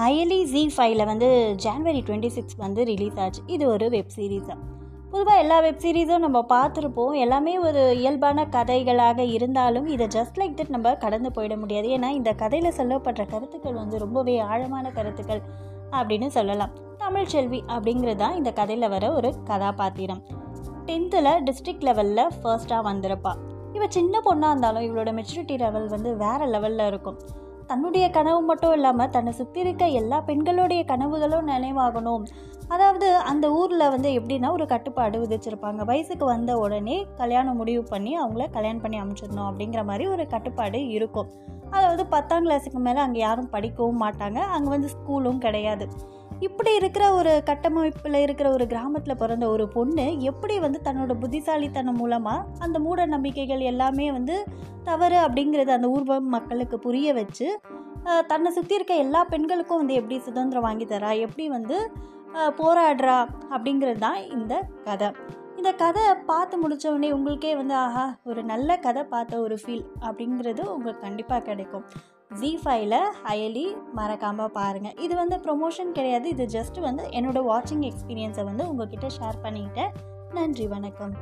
ஹையலி ஜி ஃபைவ்ல வந்து ஜான்வரி டுவெண்ட்டி சிக்ஸ் வந்து ரிலீஸ் ஆச்சு. இது ஒரு வெப் சீரிஸ் பொதுவாக எல்லா வெப் சீரிஸும் நம்ம பார்த்துருப்போம். எல்லாமே ஒரு இயல்பான கதைகளாக இருந்தாலும் இதை ஜஸ்ட் லைக் தட் நம்ம கடந்து போயிட முடியாது. ஏன்னா இந்த கதையில் சொல்லப்படுற கருத்துக்கள் வந்து ரொம்பவே ஆழமான கருத்துக்கள் அப்படின்னு சொல்லலாம். தமிழ் செல்வி அப்படிங்கிறது தான் இந்த கதையில் வர ஒரு கதாபாத்திரம். டென்த்தில் டிஸ்ட்ரிக்ட் லெவலில் ஃபர்ஸ்ட்டாக வந்திருப்பா. இவள் சின்ன பொண்ணாக இருந்தாலும் இவளோட மெச்சூரிட்டி லெவல் வந்து வேறு லெவலில் இருக்கும். தன்னுடைய கனவு மட்டும் இல்லாமல் தன்னை சுற்றி இருக்க எல்லா பெண்களுடைய கனவுகளும் நினைவாகணும். அதாவது அந்த ஊரில் வந்து எப்படின்னா ஒரு கட்டுப்பாடு விதிச்சிருப்பாங்க. வயசுக்கு வந்த உடனே கல்யாணம் முடிவு பண்ணி அவங்கள கல்யாணம் பண்ணி அமைச்சிடணும் அப்படிங்கிற மாதிரி ஒரு கட்டுப்பாடு இருக்கும். அதாவது பத்தாம் கிளாஸுக்கு மேலே அங்கே யாரும் படிக்கவும் மாட்டாங்க. அங்கே வந்து ஸ்கூலும் கிடையாது. இப்படி இருக்கிற ஒரு கட்டமைப்பில் இருக்கிற ஒரு கிராமத்தில் பிறந்த ஒரு பொண்ணு எப்படி வந்து தன்னோட புத்திசாலித்தனம் மூலமாக அந்த மூட நம்பிக்கைகள் எல்லாமே வந்து தவறு அப்படிங்கிறது அந்த ஊர் மக்களுக்கு புரிய வச்சு தன்னை சுற்றி இருக்க எல்லா பெண்களுக்கும் வந்து எப்படி சுதந்திரம் வாங்கி தரா எப்படி வந்து போராடுறா அப்படிங்கிறது தான் இந்த கதை. இந்த கதை பார்த்து முடித்தவொடனே உங்களுக்கே வந்து ஆஹா ஒரு நல்ல கதை பார்த்த ஒரு ஃபீல் அப்படிங்கிறது உங்களுக்கு கண்டிப்பாக கிடைக்கும். ஜி ஃபைவ்ல அயலி மறக்காமல் பாருங்கள் இது வந்து ப்ரொமோஷன் கிடையாது. இது ஜஸ்ட் வந்து என்னோடய வாட்சிங் எக்ஸ்பீரியன்ஸை வந்து உங்ககிட்ட ஷேர் பண்ணிக்கிட்டேன் நன்றி வணக்கம்.